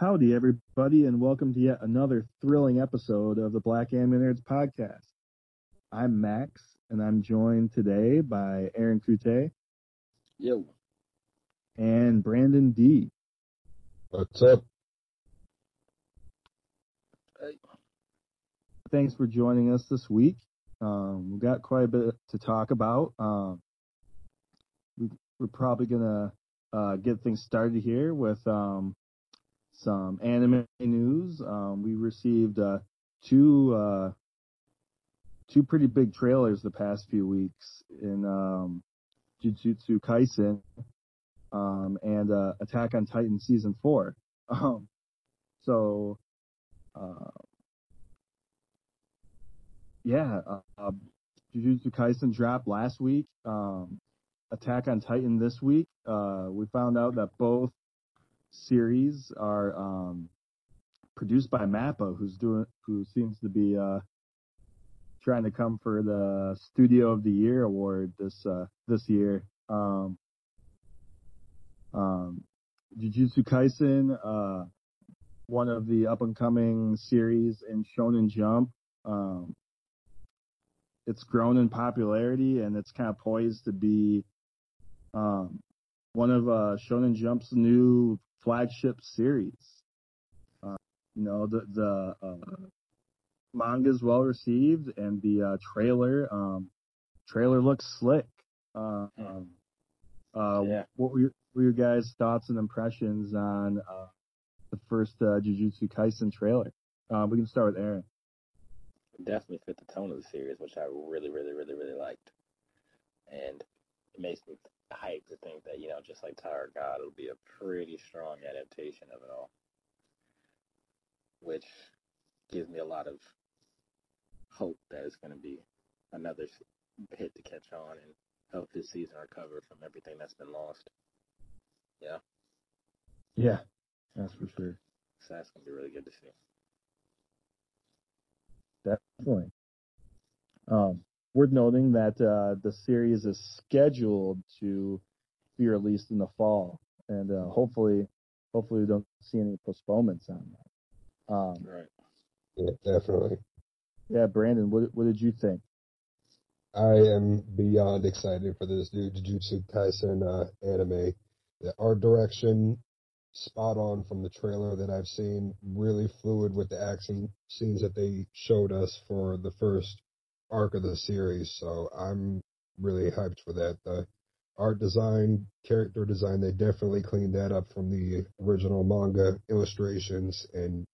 Howdy, everybody, and welcome to yet another thrilling episode of the Black Anime Nerds podcast. I'm Max, and I'm joined today by Aaron Kute Yo. and Brandon D. What's up? Thanks for joining us this week. Um, we've got quite a bit to talk about. Um, we, we're probably gonna uh, get things started here with um, some anime news. Um, we received uh, two uh, two pretty big trailers the past few weeks in um, Jujutsu Kaisen um, and uh, Attack on Titan season four. Um, so, uh, yeah, uh, Jujutsu Kaisen dropped last week. Um, Attack on Titan this week. Uh, we found out that both series are um, produced by Mappa, who's doing, who seems to be uh, trying to come for the Studio of the Year award this uh, this year. Um, um, Jujutsu Kaisen, uh, one of the up and coming series in Shonen Jump. Um, it's grown in popularity and it's kind of poised to be um, one of uh, Shonen Jump's new flagship series. Uh, you know, the the uh, manga is well received, and the uh, trailer um, trailer looks slick. Uh, um, uh, Yeah. What were your, were your guys' thoughts and impressions on uh, the first uh, Jujutsu Kaisen trailer? Uh, we can start with Aaron. Definitely fit the tone of the series, which I really, really, really, really liked. And it makes me hyped to think that, you know, just like Tower God, it'll be a pretty strong adaptation of it all. Which gives me a lot of hope that it's going to be another hit to catch on and help this season recover from everything that's been lost. Yeah. Yeah, that's for sure. So that's going to be really good to see. Definitely. Um, worth noting that uh, the series is scheduled to be released in the fall, and uh, hopefully, hopefully we don't see any postponements on that. Um, Right. Yeah, definitely. yeah, Brandon, what what did you think? I am beyond excited for this new Jujutsu Kaisen uh, anime. The art direction, spot on from the trailer that I've seen. Really fluid with the action scenes that they showed us for the first arc of the series. So I'm really hyped for that. The art design, character design, they definitely cleaned that up from the original manga illustrations, and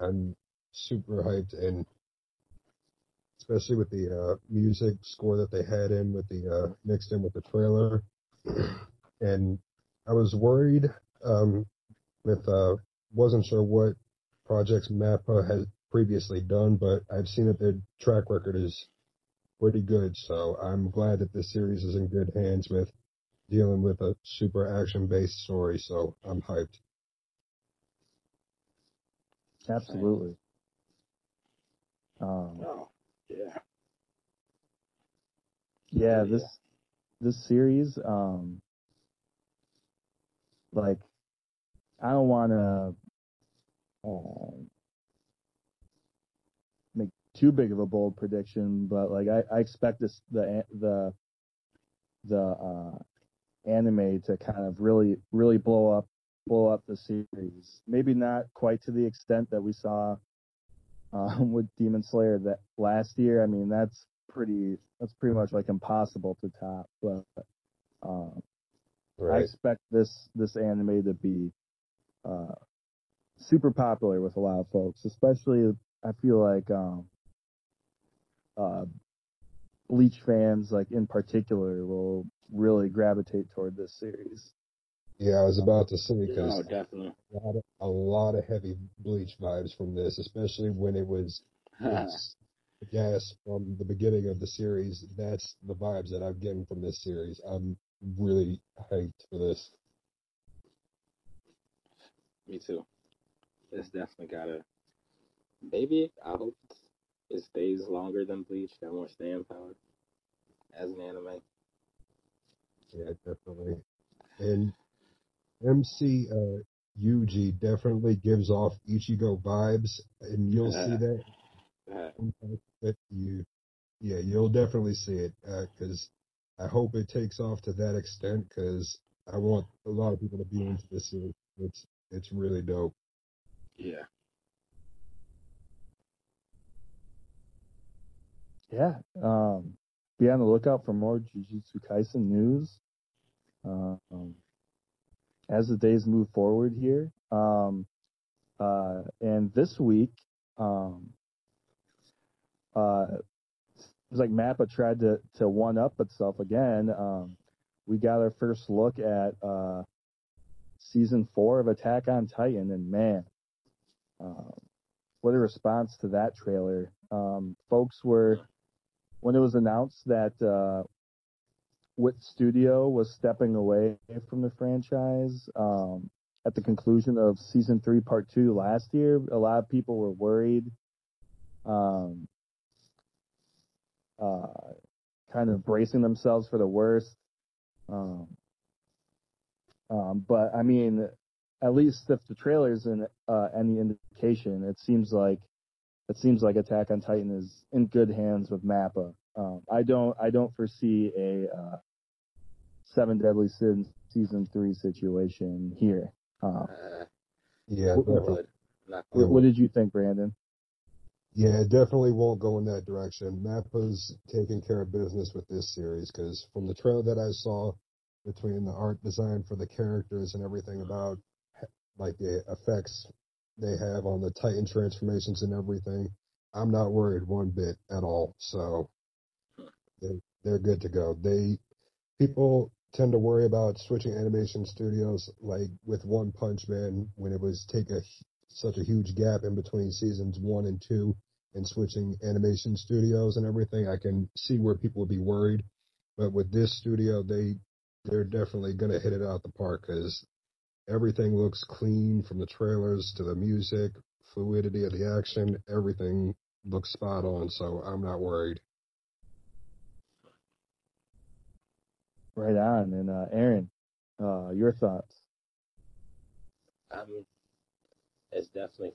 I'm super hyped and especially with the uh, music score that they had in with the uh, mixed in with the trailer. and I was worried um, with uh, wasn't sure what projects Mappa has previously done, but I've seen that their track record is pretty good. So I'm glad that this series is in good hands with dealing with a super action based story. So I'm hyped. Absolutely. Um, Oh, yeah. yeah, Yeah. this this series, um, like, I don't want to um, make too big of a bold prediction, but like, I, I expect this the the the uh, anime to kind of really really blow up blow up the series. Maybe not quite to the extent that we saw um, with Demon Slayer that last year. I mean, that's pretty that's pretty much like impossible to top. But um, I expect this this anime to be uh, super popular with a lot of folks, especially I feel like um, uh, Bleach fans, like in particular, will really gravitate toward this series. Yeah, I was about to say because Oh, definitely. a lot, of, a lot of heavy bleach vibes from this, especially when it was it's gas from the beginning of the series. That's the vibes that I'm getting from this series. I'm really hyped for this. Me too. It's definitely got a. Maybe I hope it's, it stays longer than Bleach, got more staying power as an anime. Yeah, definitely. And MC uh, Yuji definitely gives off Ichigo vibes, and you'll see Uh, that. uh, you, yeah, you'll definitely see it because I hope it takes off to that extent because I want a lot of people to be into this. It's it's really dope. yeah. Yeah. Um, be on the lookout for more Jujutsu Kaisen news. Um, as the days move forward here. Um, uh, and this week, um, uh, it's like Mappa tried to, to one up itself again. Um, we got our first look at, uh, season four of Attack on Titan and man, um, what a response to that trailer. Um, folks were, when it was announced that, uh, Wit Studio was stepping away from the franchise, um, at the conclusion of season three, part two last year, a lot of people were worried, um, uh, kind of bracing themselves for the worst. Um, um, but I mean, at least if the trailer's in uh, any indication, it seems like it seems like Attack on Titan is in good hands with Mappa. Um, I don't I don't foresee a uh, Seven Deadly Sins season three situation here. Um, Uh, Yeah, What- definitely. would. Not Yeah, what, what did you think, Brandon? Yeah, it definitely won't go in that direction. Mappa's taking care of business with this series because from the trailer that I saw, between the art design for the characters and everything about like the effects they have on the Titan transformations and everything, I'm not worried one bit at all. So they're they're good to go. They people tend to worry about switching animation studios like with One Punch Man when it was take a such a huge gap in between seasons one and two and switching animation studios and everything. I can see where people would be worried, but with this studio, they they're definitely gonna hit it out the park because everything looks clean from the trailers to the music, fluidity of the action, everything looks spot on. So I'm not worried. Right on. And uh, Aaron, uh, your thoughts? Um, it's definitely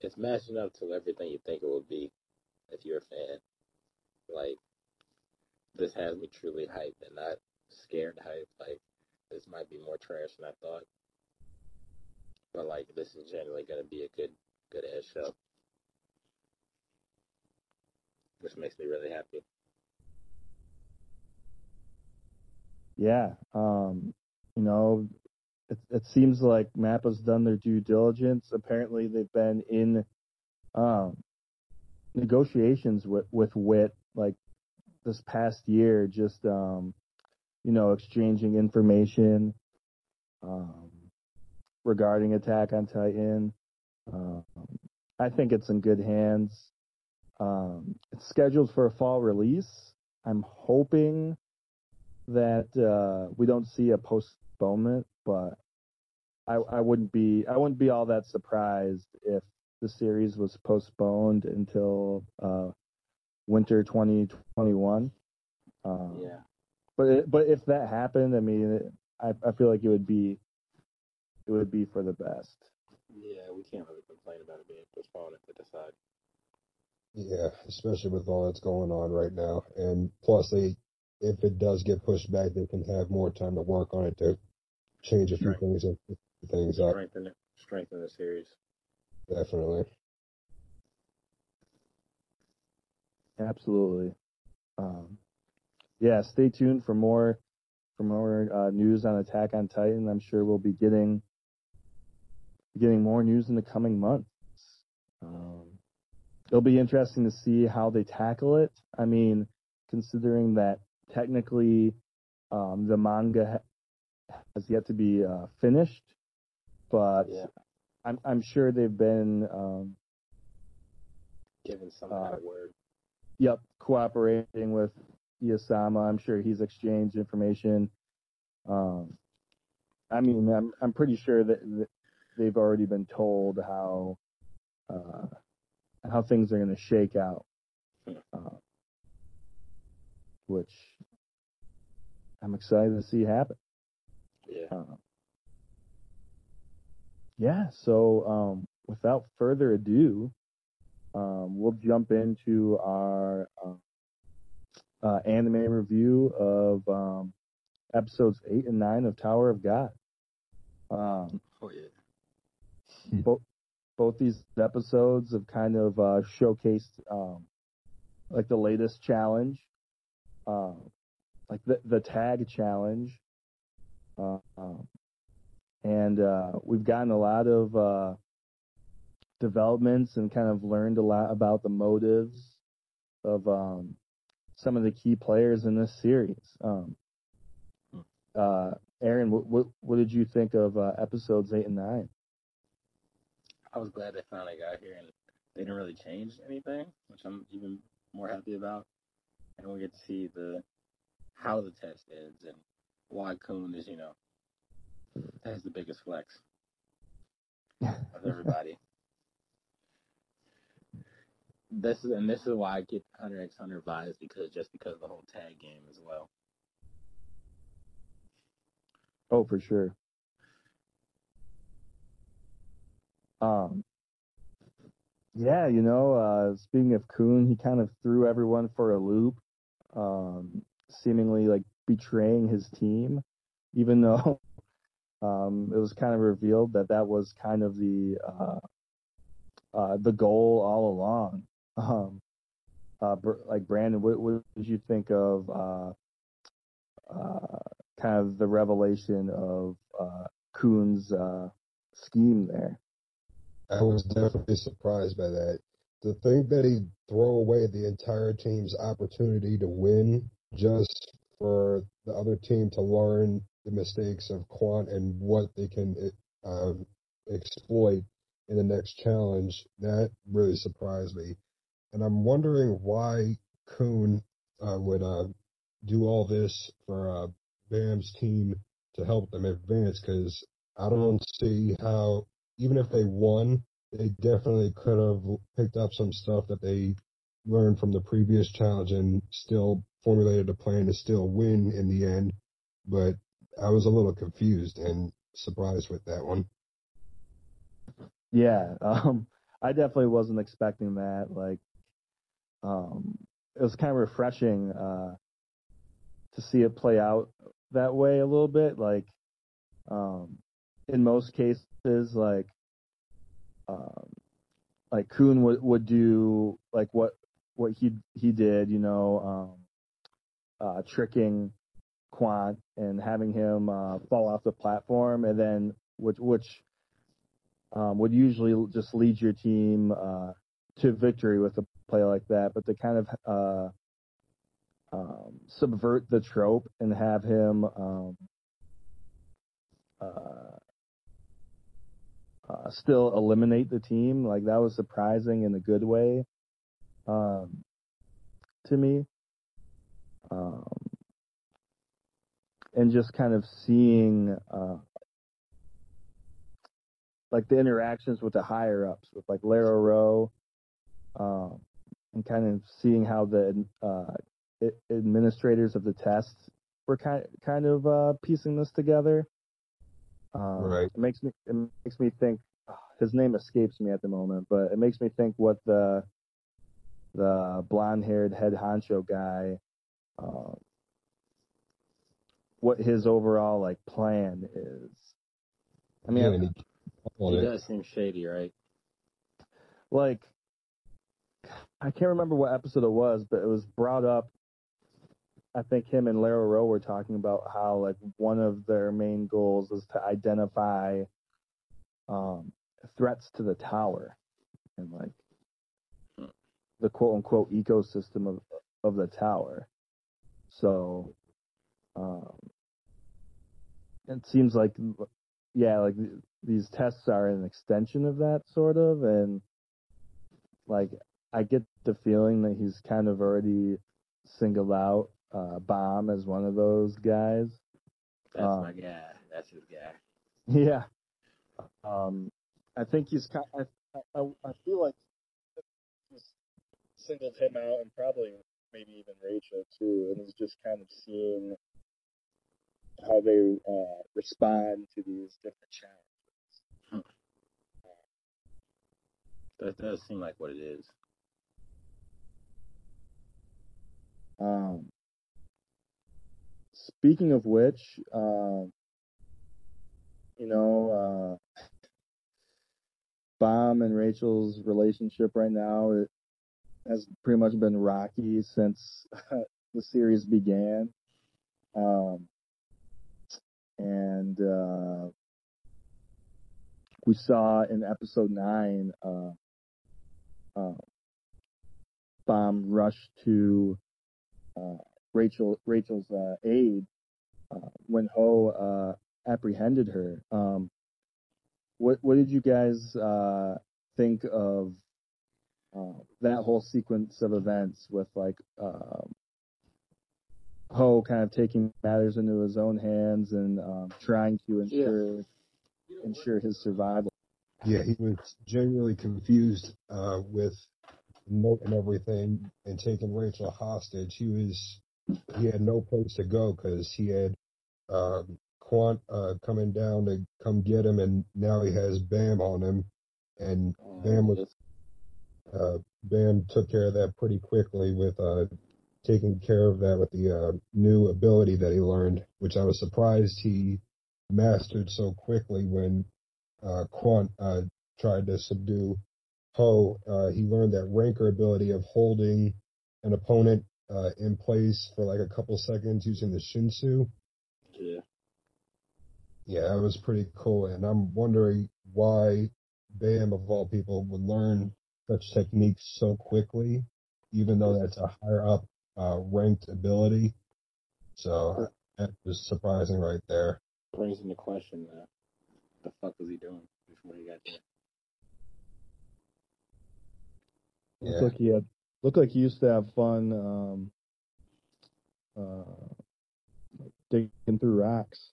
it's matching up to everything you think it would be if you're a fan. Like this has me truly hyped and not scared hype. Like this might be more trash than I thought, but like this is generally gonna be a good good ass show, which makes me really happy. Yeah. Um, you know, it, it seems like Mappa's done their due diligence. Apparently, they've been in um, negotiations with with Wit like this past year, just um, you know, exchanging information um, regarding Attack on Titan. Um, I think it's in good hands. Um, it's scheduled for a fall release. I'm hoping that uh, we don't see a postponement, but I, I wouldn't be I wouldn't be all that surprised if the series was postponed until uh, winter 2021. Um, Yeah, But it, but if that happened, I mean, it, I I feel like it would be it would be for the best. yeah, we can't really complain about it being postponed if they decide. Yeah, especially with all that's going on right now. And plus, they, if it does get pushed back, they can have more time to work on it to change a few Right. things and pick things up. Strengthen it, strengthen the series. Definitely. Absolutely. Um, yeah, stay tuned for more for more uh, news on Attack on Titan. I'm sure we'll be getting getting more news in the coming months. Um, it'll be interesting to see how they tackle it. I mean, considering that technically um, the manga ha- has yet to be uh, finished, but Yeah, I'm I'm sure they've been um, giving some Uh, kind of word. Yep, cooperating with Isayama. I'm sure he's exchanged information. Um, I mean, I'm I'm pretty sure that, that they've already been told how uh, how things are going to shake out, uh, which I'm excited to see happen. Yeah, Uh, yeah, so um, without further ado, um, we'll jump into our uh, uh, anime review of um, episodes eight and nine of Tower of God. Um, Oh yeah. Both both these episodes have kind of uh, showcased um, like the latest challenge, uh, like the the tag challenge, uh, um, and uh, we've gotten a lot of uh, developments and kind of learned a lot about the motives of um, some of the key players in this series. Um, uh, Aaron, what, what what did you think of uh, episodes eight and nine? I was glad they finally got here and they didn't really change anything, which I'm even more happy about. And we get to see the how the test ends and why Khun is, you know, has the biggest flex of everybody. this is and this is why I get Hunter x Hunter vibes because just because of the whole tag game as well. Oh, for sure. Um, yeah, you know, uh, speaking of Khun, he kind of threw everyone for a loop, um, seemingly like betraying his team, even though um, it was kind of revealed that that was kind of the uh, uh, the goal all along. Um, uh, like Brandon, what, what did you think of uh, uh, kind of the revelation of Khun's uh, scheme there? I was definitely surprised by that. To think that he'd throw away the entire team's opportunity to win just for the other team to learn the mistakes of Quant and what they can um, exploit in the next challenge, that really surprised me. And I'm wondering why Khun uh, would uh, do all this for uh, Bam's team to help them advance, because I don't see how even if they won, they definitely could have picked up some stuff that they learned from the previous challenge and still formulated a plan to still win in the end. But I was a little confused and surprised with that one. Yeah, um, I definitely wasn't expecting that. Like, um, it was kind of refreshing uh, to see it play out that way a little bit. Like, um, in most cases, like, um, like Khun would would do like what what he he did, you know, um, uh, tricking Quant and having him uh, fall off the platform, and then which which um, would usually just lead your team uh, to victory with a play like that. But to kind of uh, um, subvert the trope and have him um, uh, uh, still eliminate the team, like that was surprising in a good way um, to me. Um, and just kind of seeing uh, like the interactions with the higher ups, with like Lero-Ro, um, and kind of seeing how the uh, administrators of the tests were kind kind of uh, piecing this together. Um, Right. It makes me it makes me think. his name escapes me at the moment, but it makes me think what the the blonde haired head honcho guy, um, what his overall like plan is. I mean, yeah, and he He it. does seem shady, right? like I can't remember what episode it was, but it was brought up. I think him and Lero-Ro were talking about how like one of their main goals is to identify um, threats to the tower and like the quote unquote ecosystem of of the tower. So um, it seems like yeah, like th- these tests are an extension of that sort of, and like I get the feeling that he's kind of already singled out uh, Bam as one of those guys. That's Uh, my guy. That's his guy. Yeah. Um, I think he's kind. I, I I feel like he's singled him out, and probably maybe even Rachel too, and he's just kind of seeing how they uh, respond to these different challenges. That does seem like what it is. Um, speaking of which, uh, you know, uh, Bam and Rachel's relationship right now it has pretty much been rocky since the series began. Um, and uh, we saw in episode nine, uh, uh, Bam rush to uh, Rachel Rachel's uh, aid uh, when Ho uh, apprehended her. Um, what what did you guys uh, think of uh, that whole sequence of events with like um, Ho kind of taking matters into his own hands and um, trying to ensure ensure his survival? Yeah, he was genuinely confused uh, with note and everything and taking Rachel hostage. He was he had no place to go because he had um, Quant uh, coming down to come get him, and now he has Bam on him, and Bam was uh, Bam took care of that pretty quickly with uh, taking care of that with the uh, new ability that he learned, which I was surprised he mastered so quickly when uh, Quant uh, tried to subdue Ho. Uh, he learned that Ranker ability of holding an opponent uh, in place for like a couple seconds using the Shinsu. Yeah. Yeah, that was pretty cool. And I'm wondering why Bam, of all people, would learn such techniques so quickly, even though that's a higher up uh, ranked ability. So that was surprising right there. Brings into question uh, the fuck was he doing before he got there. Yeah. Looked like he had looked like he used to have fun um, uh, digging through rocks.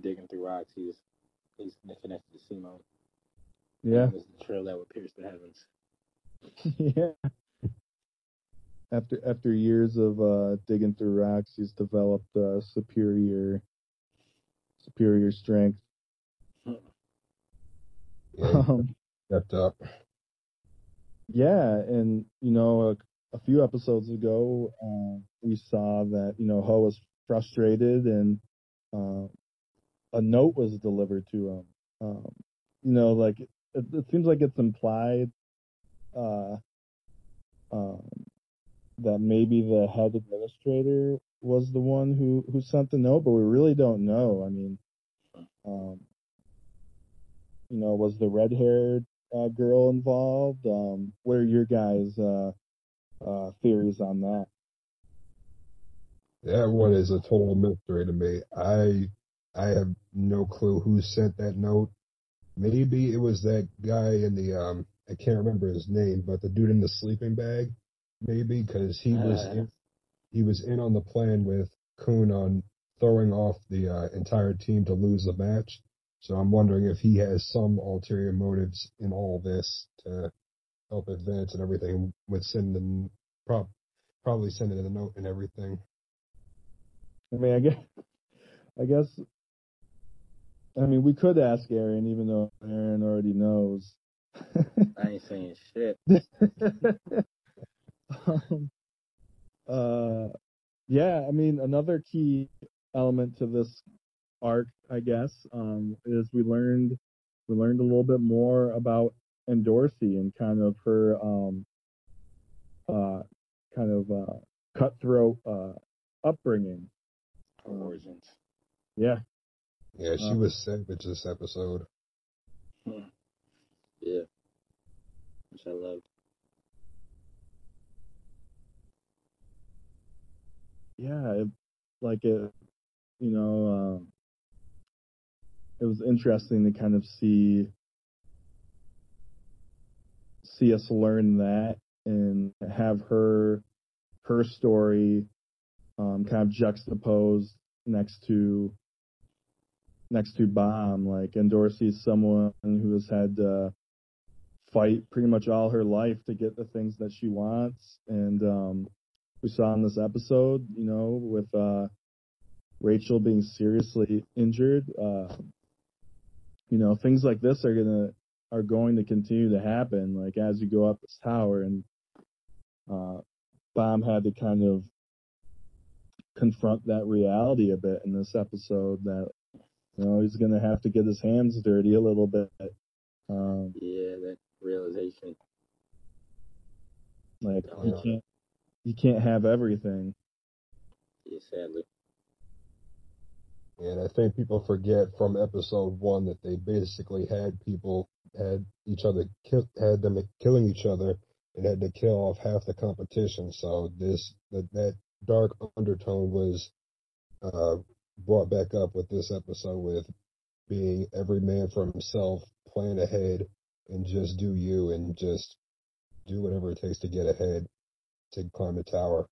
Digging through rocks, he's he's connected to Simon. Yeah, It's the trail that would pierce the heavens. yeah. After after years of uh, digging through rocks, he's developed uh, superior superior strength. Yeah, Um, stepped up. Yeah, and you know, a, a few episodes ago, uh, we saw that you know Ho was frustrated, and uh, a note was delivered to him. Um, you know, like it, it seems like it's implied uh, um, that maybe the head administrator was the one who who sent the note, but we really don't know. I mean, um, you know, was the red haired uh, girl involved? Um, what are your guys' uh, uh, theories on that? That one is a total mystery to me. I I have no clue who sent that note. Maybe it was that guy in the um I can't remember his name, but the dude in the sleeping bag. Maybe because he was Uh. in, he was in on the plan with Khun on throwing off the uh, entire team to lose the match. So I'm wondering if he has some ulterior motives in all this to help advance and everything with sending prob probably sending the note and everything. I mean, I guess, I guess, I mean, we could ask Aaron, even though Aaron already knows. I ain't saying shit. um, uh, yeah, I mean, another key element to this arc, I guess, um, is we learned we learned a little bit more about Endorsi and kind of her um, uh, kind of uh, cutthroat uh, upbringing. Origins. Yeah, Yeah, she Uh. was savage this episode. Yeah. Which I loved. yeah, it, like it, you know, um, it was interesting to kind of see see us learn that and have her her story um, kind of juxtaposed next to next to Bam. Like Endorsi's someone who has had to fight pretty much all her life to get the things that she wants, and um, we saw in this episode, you know, with uh, Rachel being seriously injured. Uh, you know, things like this are gonna are going to continue to happen. Like as you go up this tower, and uh, Bam had to kind of confront that reality a bit in this episode that you know he's going to have to get his hands dirty a little bit. Um, Yeah, that realization. like he can't he can't have everything. Yeah, sadly. And I think people forget from episode one that they basically had people had each other kill, had them killing each other and had to kill off half the competition. So this that that dark undertone was uh, brought back up with this episode with being every man for himself, plan ahead, and just do you and just do whatever it takes to get ahead to climb the tower.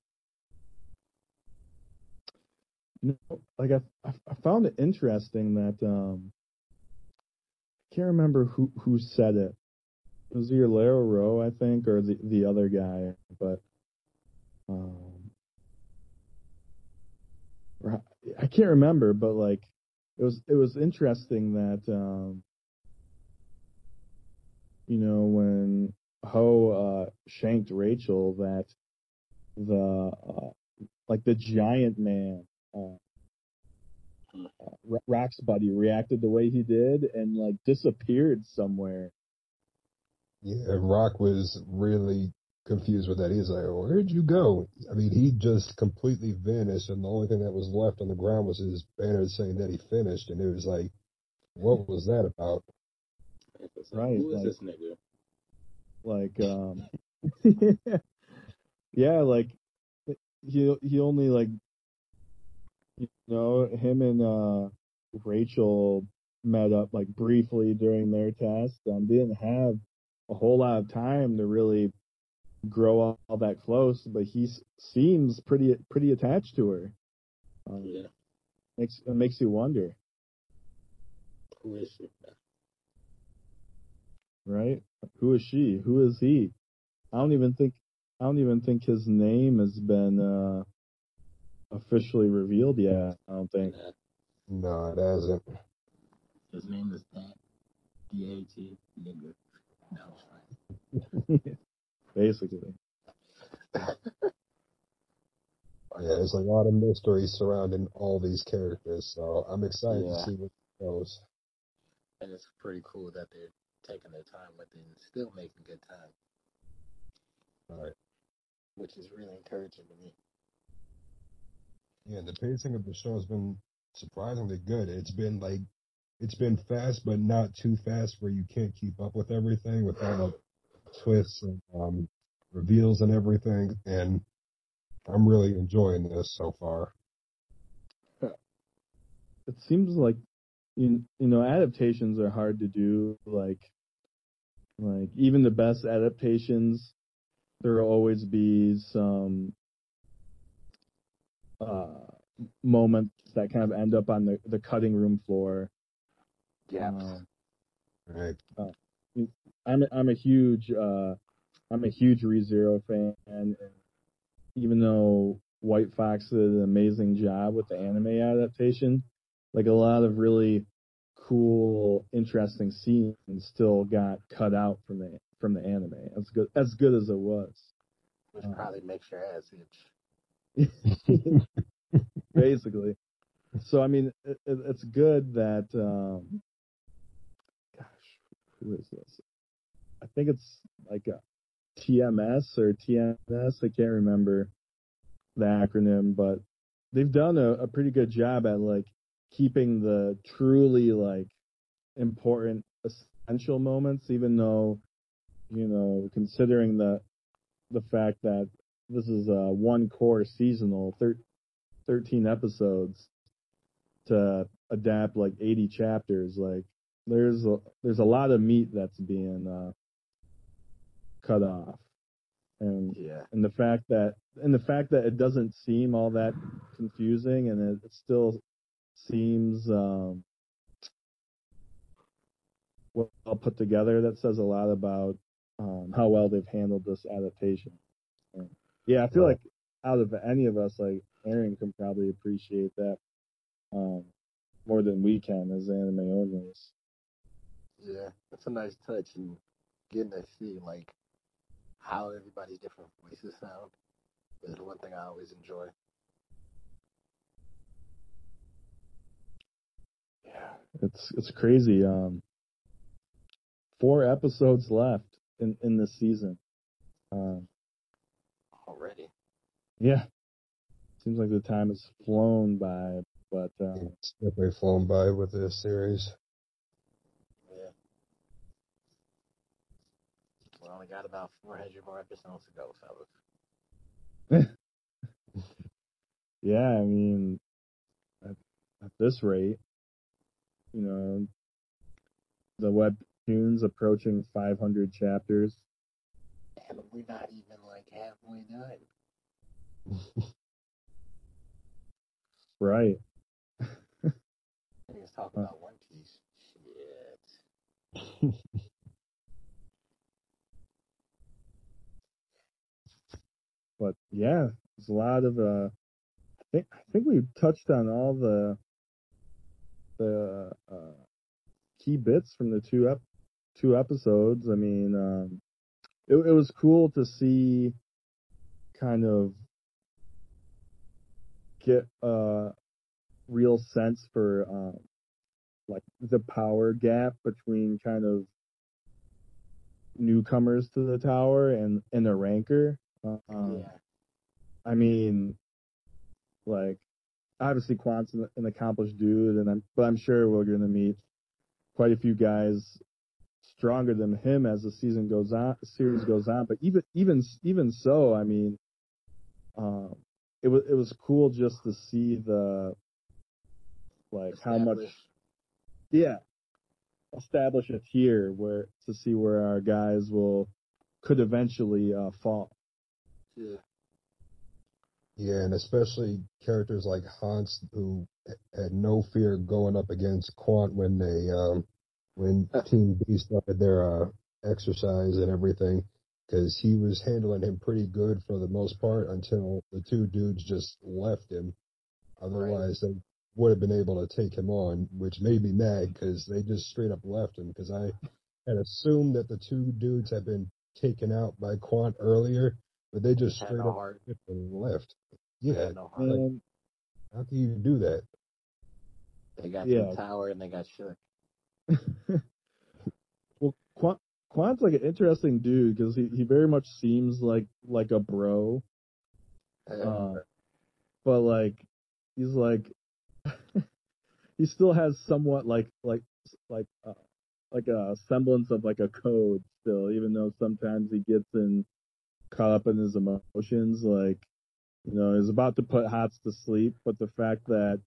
You know, like I, I found it interesting that um I can't remember who who said it. It was either Lero-Ro, I think, or the the other guy, but um I can't remember, but like it was it was interesting that um you know when Ho uh shanked Rachel that the uh, like the giant man uh, uh, Rak's buddy reacted the way he did and like disappeared somewhere. Yeah, Rock was really confused with that. He's like, "Where'd you go?" I mean, he just completely vanished, and the only thing that was left on the ground was his banner saying that he finished, and it was like, "What was that about?" It Right, Who is like- this nigga? Like um yeah, like he he only like you know, him and uh Rachel met up like briefly during their test. Um they didn't have a whole lot of time to really grow all, all that close, but he seems pretty pretty attached to her. Um, Yeah. makes it makes you wonder. Who is she? right? Who is she? Who is he? I don't even think I don't even think his name has been uh officially revealed yet. I don't think. No, it hasn't. his name is that. D-A-T. Nigga. No, it's fine. Basically. Oh, yeah, there's a lot of mystery surrounding all these characters, so I'm excited Yeah. to see what goes. And it's pretty cool that they're taking their time with it and still making good time, All right. which is really encouraging to me. Yeah, the pacing of the show has been surprisingly good. It's been like, it's been fast, but not too fast where you can't keep up with everything, with all the twists and um, reveals and everything. And I'm really enjoying this so far. It seems like you, you know adaptations are hard to do. Like like even the best adaptations, there will always be some uh moments that kind of end up on the the cutting room floor. Um, Right. I'm a, I'm a huge uh I'm a huge ReZero fan and even though White Fox did an amazing job with the anime adaptation, like a lot of really cool, interesting scenes still got cut out from the from the anime. As good as good as it was. Which Uh. probably makes your ass itch. basically. So I mean, it, it, it's good that. Um, gosh, who is this? I think it's like a TMS or TNS. I can't remember the acronym, but they've done a, a pretty good job at like keeping the truly like important essential moments, even though you know, considering the the fact that this is a one core seasonal, thir- 13 episodes to adapt like 80 chapters. Like there's a, there's a lot of meat that's being uh, cut off. And Yeah. and the fact that and the fact that it doesn't seem all that confusing and it, it still seems um well put together that says a lot about um how well they've handled this adaptation. And, yeah i feel Right. like out of any of us like aaron can probably appreciate that um more than we can as anime owners Yeah, it's a nice touch and getting to see like how everybody's different voices sound is one thing I always enjoy. Yeah, it's it's crazy. Um, four episodes left in in this season. Um, Already. yeah, seems like the time has flown by, but uh, It's definitely flown by with this series. Yeah. We only got about 400 more episodes to go, fellas. yeah, I mean, at, at this rate, you know, the webtoons approaching 500 chapters. And we're not even like halfway done. Right. Niggas talk Huh. about One Piece. Shit. but yeah, there's a lot of uh, I think I think we touched on all the the uh, key bits from the two ep- two episodes. I mean, um, it it was cool to see kind of get a real sense for um, like the power gap between kind of newcomers to the tower and and the ranker. Um, yeah. I mean, like, obviously Quant's an, an accomplished dude, and I'm, but I'm sure we're gonna meet quite a few guys stronger than him as the season goes on, series goes on. But even, even, even so, I mean, um, it was it was cool just to see the like how much, yeah, establish a tier where to see where our guys will could eventually uh, fall. Yeah. Yeah, and especially characters like Hans, who had no fear going up against Quant when they, um, when Team B started their uh, exercise and everything, because he was handling him pretty good for the most part until the two dudes just left him. Otherwise, they would have been able to take him on, which made me mad because they just straight up left him. Because I had assumed that the two dudes had been taken out by Quant earlier, but they just straight no up heart. left. Yeah, no heart. And how can you do that? They got Yeah. to the tower and they got shook. well, Quan, Quan's like an interesting dude because he, he very much seems like like a bro, uh, but like he's like he still has somewhat like like like uh, like a semblance of like a code still, even though sometimes he gets in caught up in his emotions. Like you know, he's about to put Hatz to sleep, but the fact that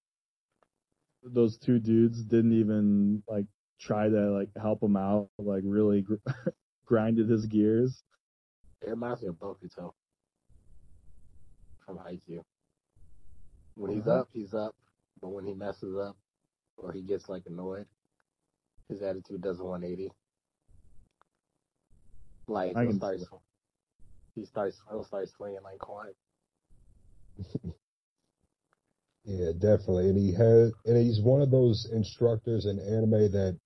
those two dudes didn't even like try to like help him out, like really gr- grinded his gears. It reminds me of Bokuto from Haikyuu. When he's Uh-huh. up, he's up, but when he messes up or he gets like annoyed, his attitude does a 180. Like he'll can he starts, he'll start swinging like quiet. Yeah, definitely. And he has, and he's one of those instructors in anime that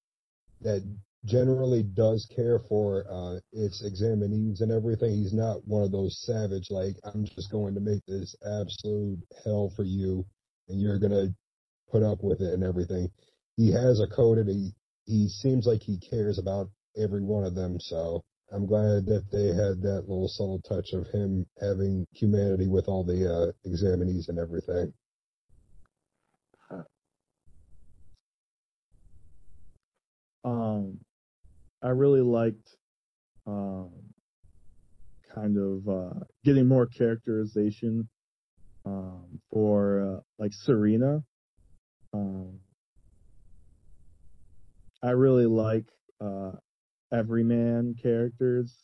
that generally does care for uh its examinees and everything. He's not one of those savage like I'm just going to make this absolute hell for you and you're gonna put up with it and everything. He has a code and he he seems like he cares about every one of them, so I'm glad that they had that little subtle touch of him having humanity with all the uh examinees and everything. Um, I really liked, um, kind of uh, getting more characterization um, for uh, like Serena. Um, I really like uh, everyman characters.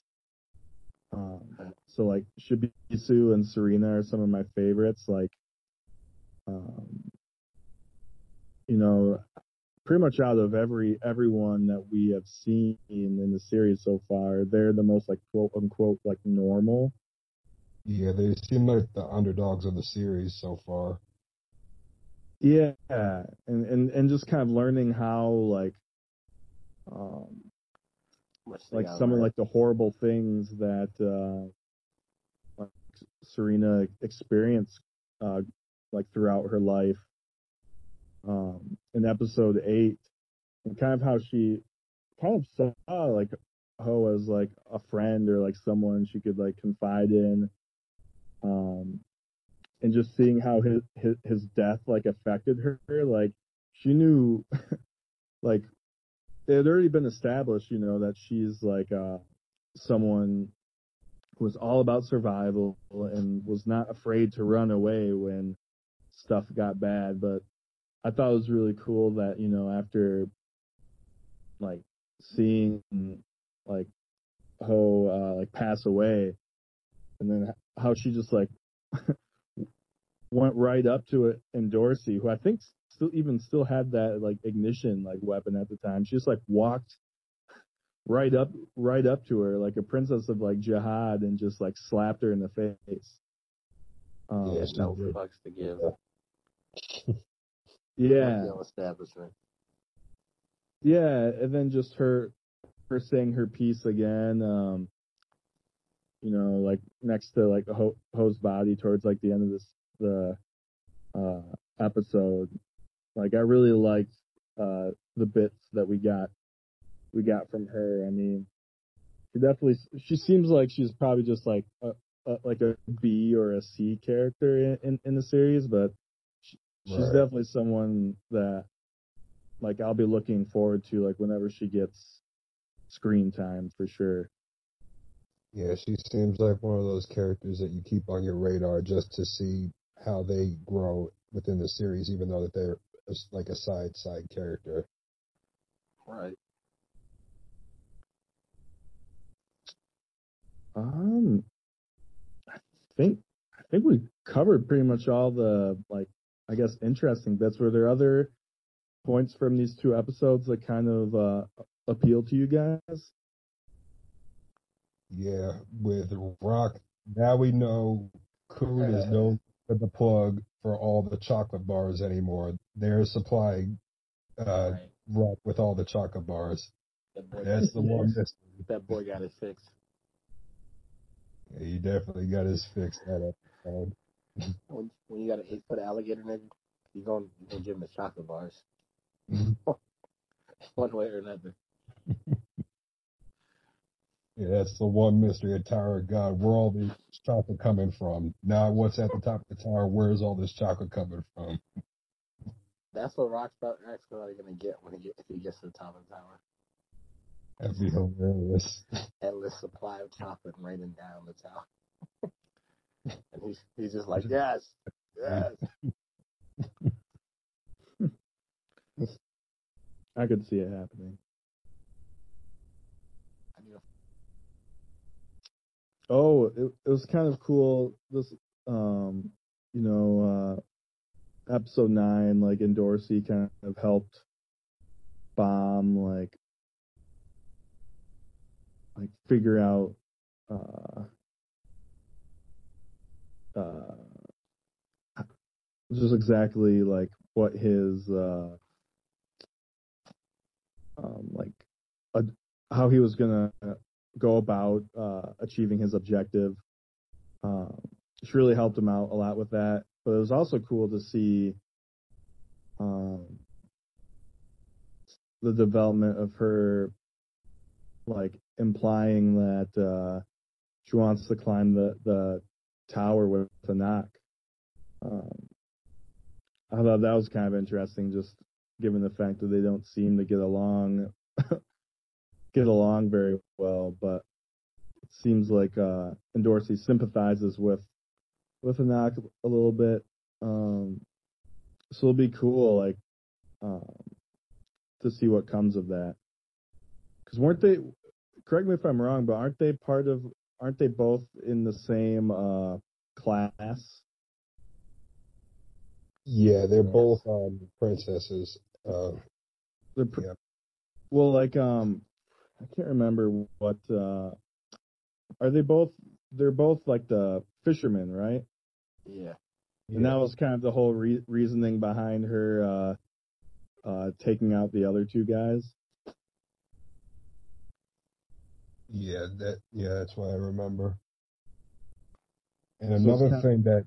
Um, so like Shibisu and Serena are some of my favorites. Like, um, you know, pretty much out of every everyone that we have seen in the series so far, they're the most like quote unquote like normal. Yeah, they seem like the underdogs of the series so far. Yeah, and and and just kind of learning how like um, Much they like gotta some of like the horrible things that uh, like Serena experienced uh, like throughout her life. Um, in episode eight, and kind of how she kind of saw like Ho as like a friend or like someone she could like confide in. Um, and just seeing how his his, his death like affected her, like she knew, like it had already been established, you know, that she's like uh someone who was all about survival and was not afraid to run away when stuff got bad. But I thought it was really cool that, you know, after like seeing like Ho uh like pass away and then how she just like went right up to it Endorsi, who I think still even still had that like ignition like weapon at the time. She just like walked right up right up to her like a princess of like Jahad and just like slapped her in the face. Um, Yeah, no fucks to give. yeah, establishment. yeah, and then just her her saying her piece again. Um, you know, like next to like Ho- Ho's body towards like the end of this the uh episode. Like I really liked uh the bits that we got we got from her. I mean, she definitely she seems like she's probably just like a, a like a B or a C character in in, in the series, but she's Right. definitely someone that like I'll be looking forward to like whenever she gets screen time for sure. Yeah, she seems like one of those characters that you keep on your radar just to see how they grow within the series, even though that they're like a side side character. Right. Um, I think I think we covered pretty much all the like I guess interesting bits. Were there other points from these two episodes that kind of uh appeal to you guys? Yeah, with Rak, now we know Khun is no for the plug for all the chocolate bars anymore. They're supplying uh, Right. Rak with all the chocolate bars. That boy That's the one mystery. That boy got it fixed. Yeah, he definitely got his fix that episode. When, when you got an eight foot alligator nigga, you gonna you gonna give him the chocolate bars. One way or another. Yeah, that's the one mystery of Tower of God. Where all this chocolate coming from? Now, what's at the top of the tower? Where's all this chocolate coming from? That's what Rak's about Rak's probably gonna get when he get, if he gets to the top of the tower. That'd be hilarious. Endless supply of chocolate raining down the tower. and he's he's just like, Yes, yes. I could see it happening. Oh, it, it was kind of cool. This, um, you know, uh, episode nine, like, Endorsi kind of helped Bam, like, like figure out, uh, uh, just exactly like what his, uh, um, like, how he was gonna go about uh, achieving his objective. Um, she really helped him out a lot with that. But it was also cool to see um, the development of her, like implying that uh, she wants to climb the the tower with Anaak. Um, I thought that was kind of interesting, just given the fact that they don't seem to get along get along very well, but it seems like uh Endorsi sympathizes with with Anaak a little bit. Um so it'll be cool like um to see what comes of that. Cuz weren't they correct me if I'm wrong, but aren't they part of aren't they both in the same uh class? Yeah, they're both um, princesses. Uh, They're pr- Yeah. Well, like um, I can't remember what. uh Are they both? They're both like the fishermen, right? yeah. And that was kind of the whole re- reasoning behind her uh uh taking out the other two guys. Yeah, that yeah, that's what I remember. And So another kind- thing that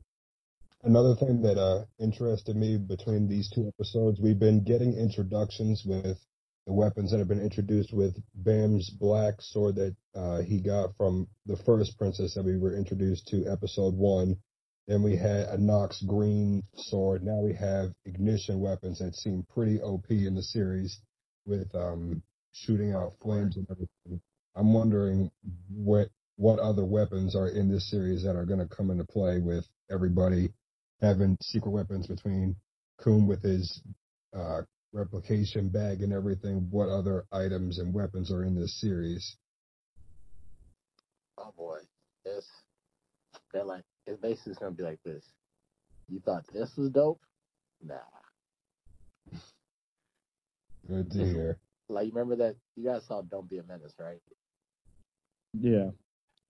another thing that uh interested me between these two episodes, we've been getting introductions with the weapons that have been introduced with Bam's black sword that uh, he got from the first princess that we were introduced to episode one. Then we had Anaak's green sword. Now we have ignition weapons that seem pretty OP in the series with um shooting out flames and everything. I'm wondering what what other weapons are in this series that are going to come into play with everybody having secret weapons between Khun with his uh, replication bag and everything. What other items and weapons are in this series? Oh boy, it's they're like it's basically gonna be like this. You thought this was dope? Nah. Good to hear. Like you remember that you guys saw Don't Be a Menace, right? Yeah.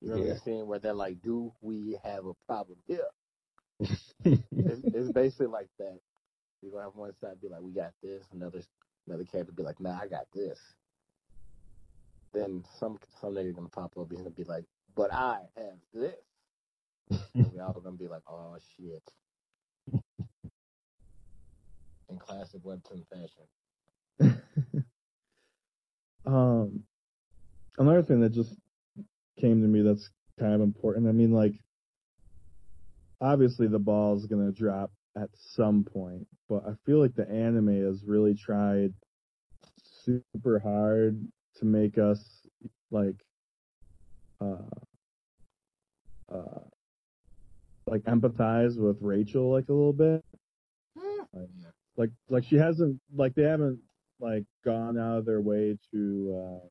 You remember Yeah. the scene where they're like, "Do we have a problem here?" It's, it's basically like that. You're gonna have one side be like, "We got this," another another character be like, "Nah, I got this." Then some some nigga gonna pop up. and be like, "But I have this." And we all gonna be like, "Oh shit!" In classic webtoon fashion. um, another thing that just came to me that's kind of important. I mean, like, obviously the ball is gonna drop at some point, but I feel like the anime has really tried super hard to make us like, uh, uh, like empathize with Rachel like a little bit. Like, like like she hasn't like they haven't like gone out of their way to uh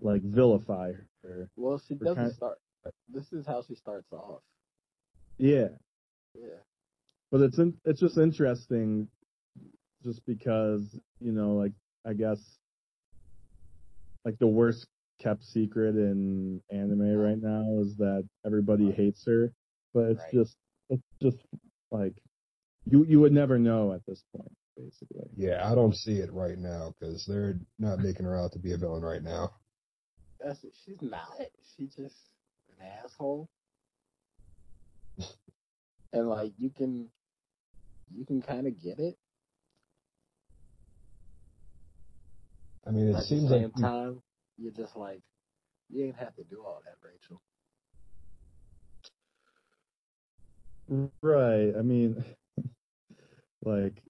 like vilify her. Well, she doesn't kind- start. This is how she starts off. Yeah, Yeah. but it's in, it's just interesting, just because you know like I guess like the worst kept secret in anime uh-huh. right now is that everybody hates her, but it's Right. just it's just like you you would never know at this point basically. yeah, I don't see it right now because they're not making her out to be a villain right now. That's she's not. She's just an asshole. and like you can, you can kind of get it. I mean, it But at the seems same like time, you're just like, you ain't have to do all that, Rachel. Right. I mean, like,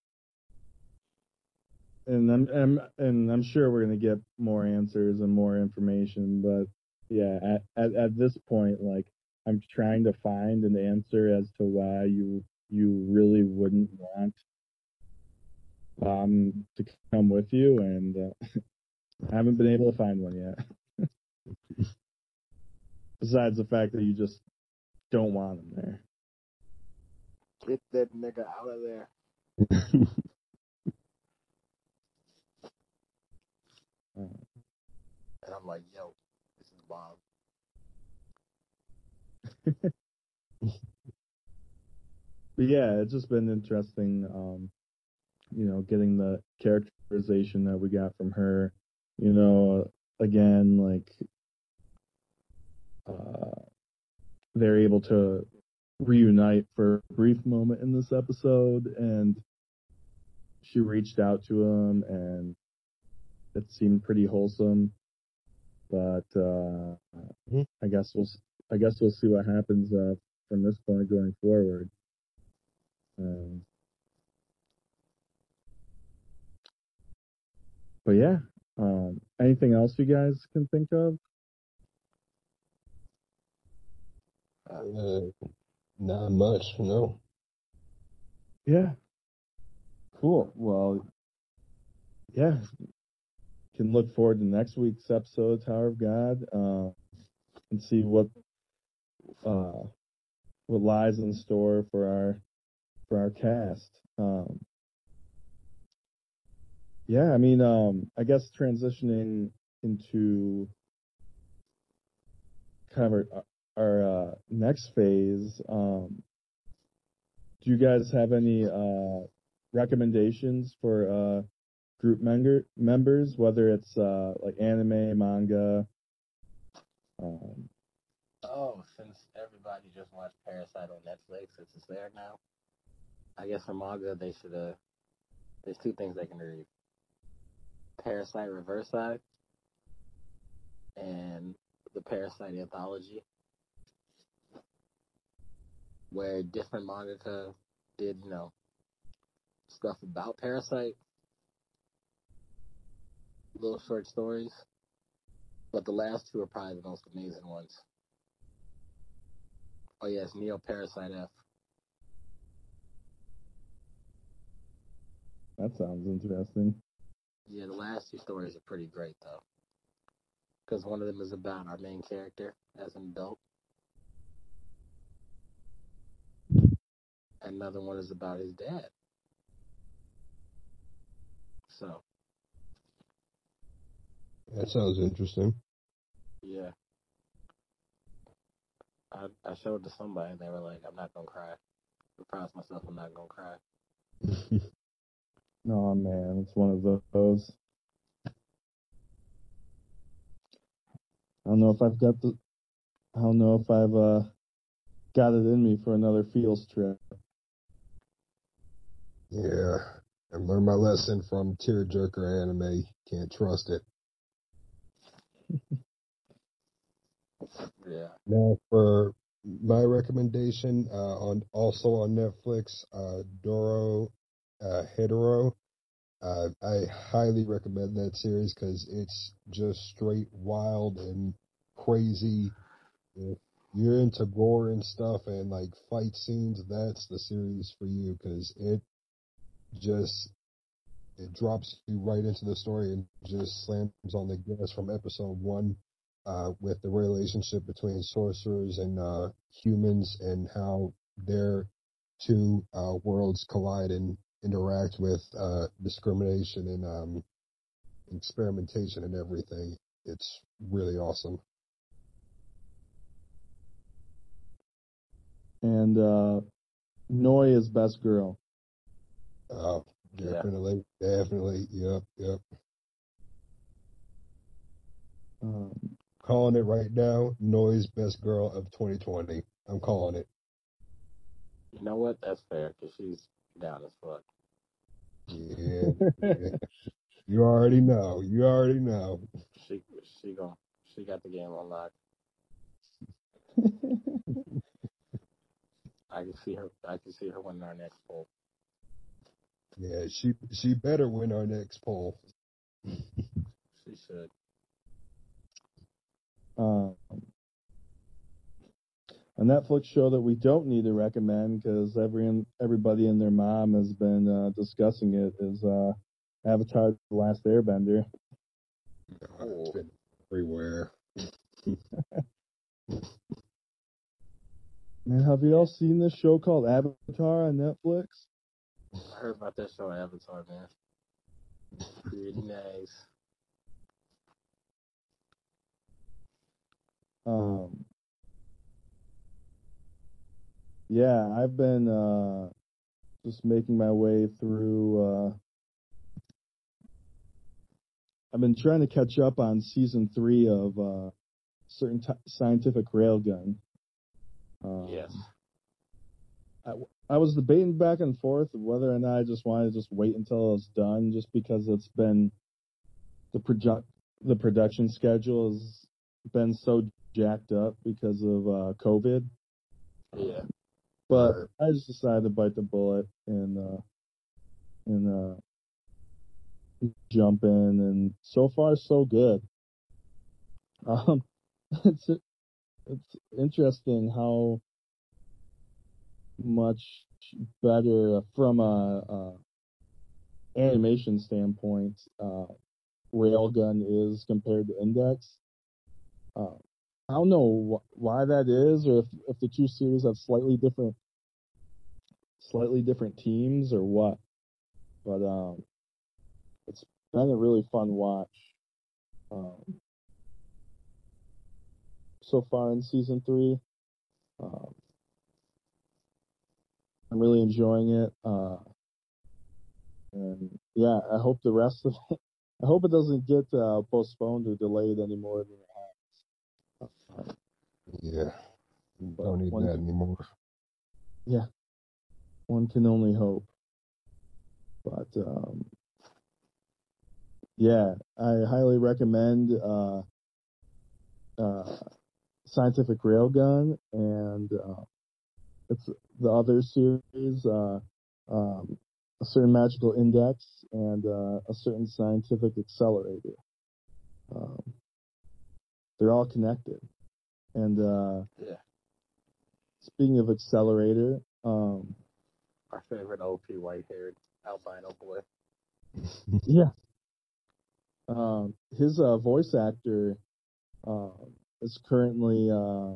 and I'm, I'm and I'm sure we're gonna get more answers and more information, but yeah, at, at at this point, like, I'm trying to find an answer as to why you you really wouldn't want um to come with you, and uh, I haven't been able to find one yet. Besides the fact that you just don't want him there. Get that nigga out of there. I'm like, yo, this is Bob. but yeah, it's just been interesting, um, you know, getting the characterization that we got from her. You know, again, like, uh, they're able to reunite for a brief moment in this episode, and she reached out to him, and it seemed pretty wholesome. But uh, Mhm. I guess we'll I guess we'll see what happens uh, from this point going forward. Um, but yeah, um, anything else you guys can think of? uh, not much, no. Yeah. Cool. Well, yeah. Can look forward to next week's episode of Tower of God, uh, and see what uh, what lies in store for our for our cast. Um, yeah, I mean, um, I guess transitioning into kind of our, our uh, next phase. Um, do you guys have any uh, recommendations for uh, group member members, whether it's uh, like anime, manga. Um, Oh, since everybody just watched Parasyte on Netflix, since it's there now, I guess for manga they should uh there's two things they can read. Parasyte Reversi and the Parasyte Anthology. Where different mangaka did, you know, stuff about Parasyte. Little short stories. But the last two are probably the most amazing ones. Oh yes, Neo Parasyte f. that sounds interesting. Yeah, the last two stories are pretty great though. Because one of them is about our main character as an adult. Another one is about his dad. So, That sounds interesting. yeah. I I showed it to somebody and they were like, I'm not gonna cry. I promised myself I'm not gonna cry. Oh man, it's one of those. I don't know if I've got the. I don't know if I've uh, got it in me for another fields trip. yeah. I learned my lesson from tearjerker anime. Can't trust it. Yeah. Now for my recommendation, uh, on also on Netflix, uh, Doro, uh, Hetero. Uh, I highly recommend that series because it's just straight wild and crazy. If you're into gore and stuff and like fight scenes, that's the series for you because it just it drops you right into the story and just slams on the gas from episode one uh, with the relationship between sorcerers and uh, humans and how their two uh, worlds collide and interact with uh, discrimination and um, experimentation and everything. It's really awesome. And uh, Noi is best girl. Uh, Yeah. definitely, definitely, yep, yep. Um, Calling it right now, Noi's best girl of 2020. I'm calling it. You know what? That's fair because she's down as fuck. Yeah, yeah. you already know. You already know. She she gon' she got the game unlocked. I can see her. I can see her winning our next poll. Yeah, she she better win our next poll. She should. um, a Netflix show that we don't need to recommend because every everybody and their mom has been uh, discussing it is uh, Avatar: The Last Airbender. Uh, it's been everywhere. Man, have you all seen this show called Avatar on Netflix? I heard about that show Avatar, man. Pretty nice. Um, yeah, I've been uh, just making my way through. Uh, I've been trying to catch up on season three of uh, certain t- scientific railgun. Um, Yes. I was debating back and forth whether or not I just wanted to just wait until it's done, just because it's been the project the production schedule has been so jacked up because of uh, COVID. Yeah. But I just decided to bite the bullet and uh, and uh, jump in, and so far so good. Um, it's it's interesting how much better from a, a animation standpoint uh, Railgun is compared to Index. Uh, I don't know wh- why that is, or if, if the two series have slightly different, slightly different teams, or what. But um, it's been a really fun watch. Um, so far in season three, um, I'm really enjoying it. Uh, and yeah, I hope the rest of it, I hope it doesn't get uh, postponed or delayed any more than it has. Yeah. But Don't need one, that anymore. Yeah, one can only hope. But um, yeah, I highly recommend uh, uh, Scientific Railgun and uh, it's the other series, uh, um, a certain magical index and uh, a certain scientific accelerator. Um, they're all connected. And uh, Yeah. speaking of accelerator, um, Our favorite OP white haired albino boy. yeah, um, his uh, voice actor um, is currently uh,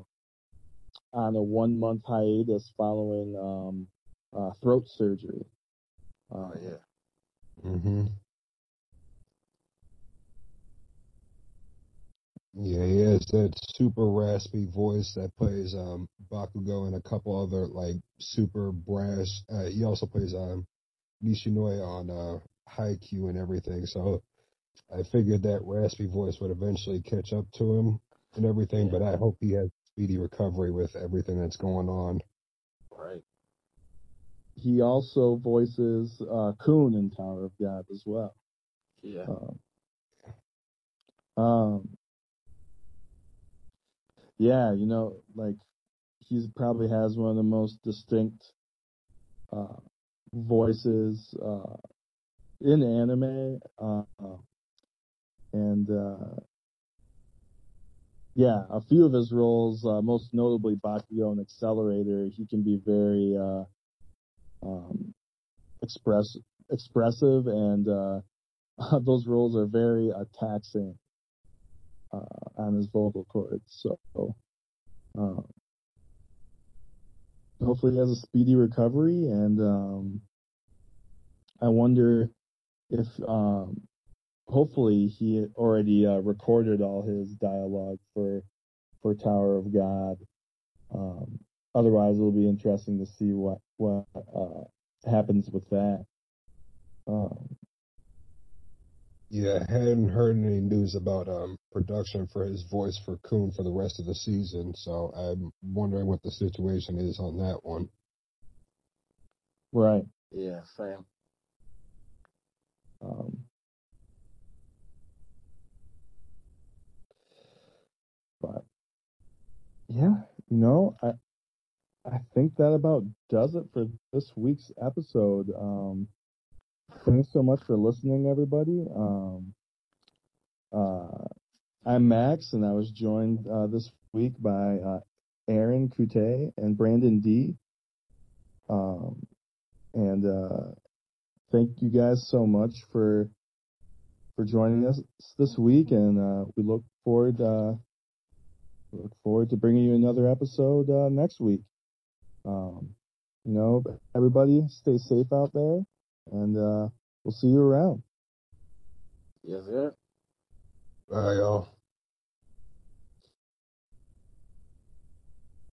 on a one month hiatus following um, uh, throat surgery. Oh Uh, yeah. hmm Yeah, he has that super raspy voice that plays um Bakugo and a couple other like super brash. Uh, he also plays um Nishinoya on uh Haikyuu and everything. So I figured that raspy voice would eventually catch up to him and everything. Yeah. But I hope he has speedy recovery with everything that's going on. Right. he also voices uh, Khun in Tower of God as well. Yeah. Um, um, yeah, you know, like he probably has one of the most distinct uh, voices uh, in anime, uh, and uh, yeah, a few of his roles, uh, most notably Bakugo and Accelerator, he can be very uh, um, express expressive, and uh, those roles are very taxing uh, on his vocal cords. So, um, hopefully, he has a speedy recovery, and um, I wonder if, um, hopefully, he already uh, recorded all his dialogue for for Tower of God. Um, otherwise, it'll be interesting to see what what uh, happens with that. Um, Yeah, I hadn't heard any news about um production for his voice for Khun for the rest of the season, so I'm wondering what the situation is on that one. right. Yeah. Same. Um, but yeah, you know, I I think that about does it for this week's episode. Um, thanks so much for listening, everybody. Um, uh, I'm Max, and I was joined uh, this week by uh, Aaron Coute and Brandon D. Um, and uh, thank you guys so much for for joining us this week, and uh, we look forward look forward to bringing you another episode uh, next week. Um, you know, everybody stay safe out there, and uh, we'll see you around. Yes, sir. Bye, y'all.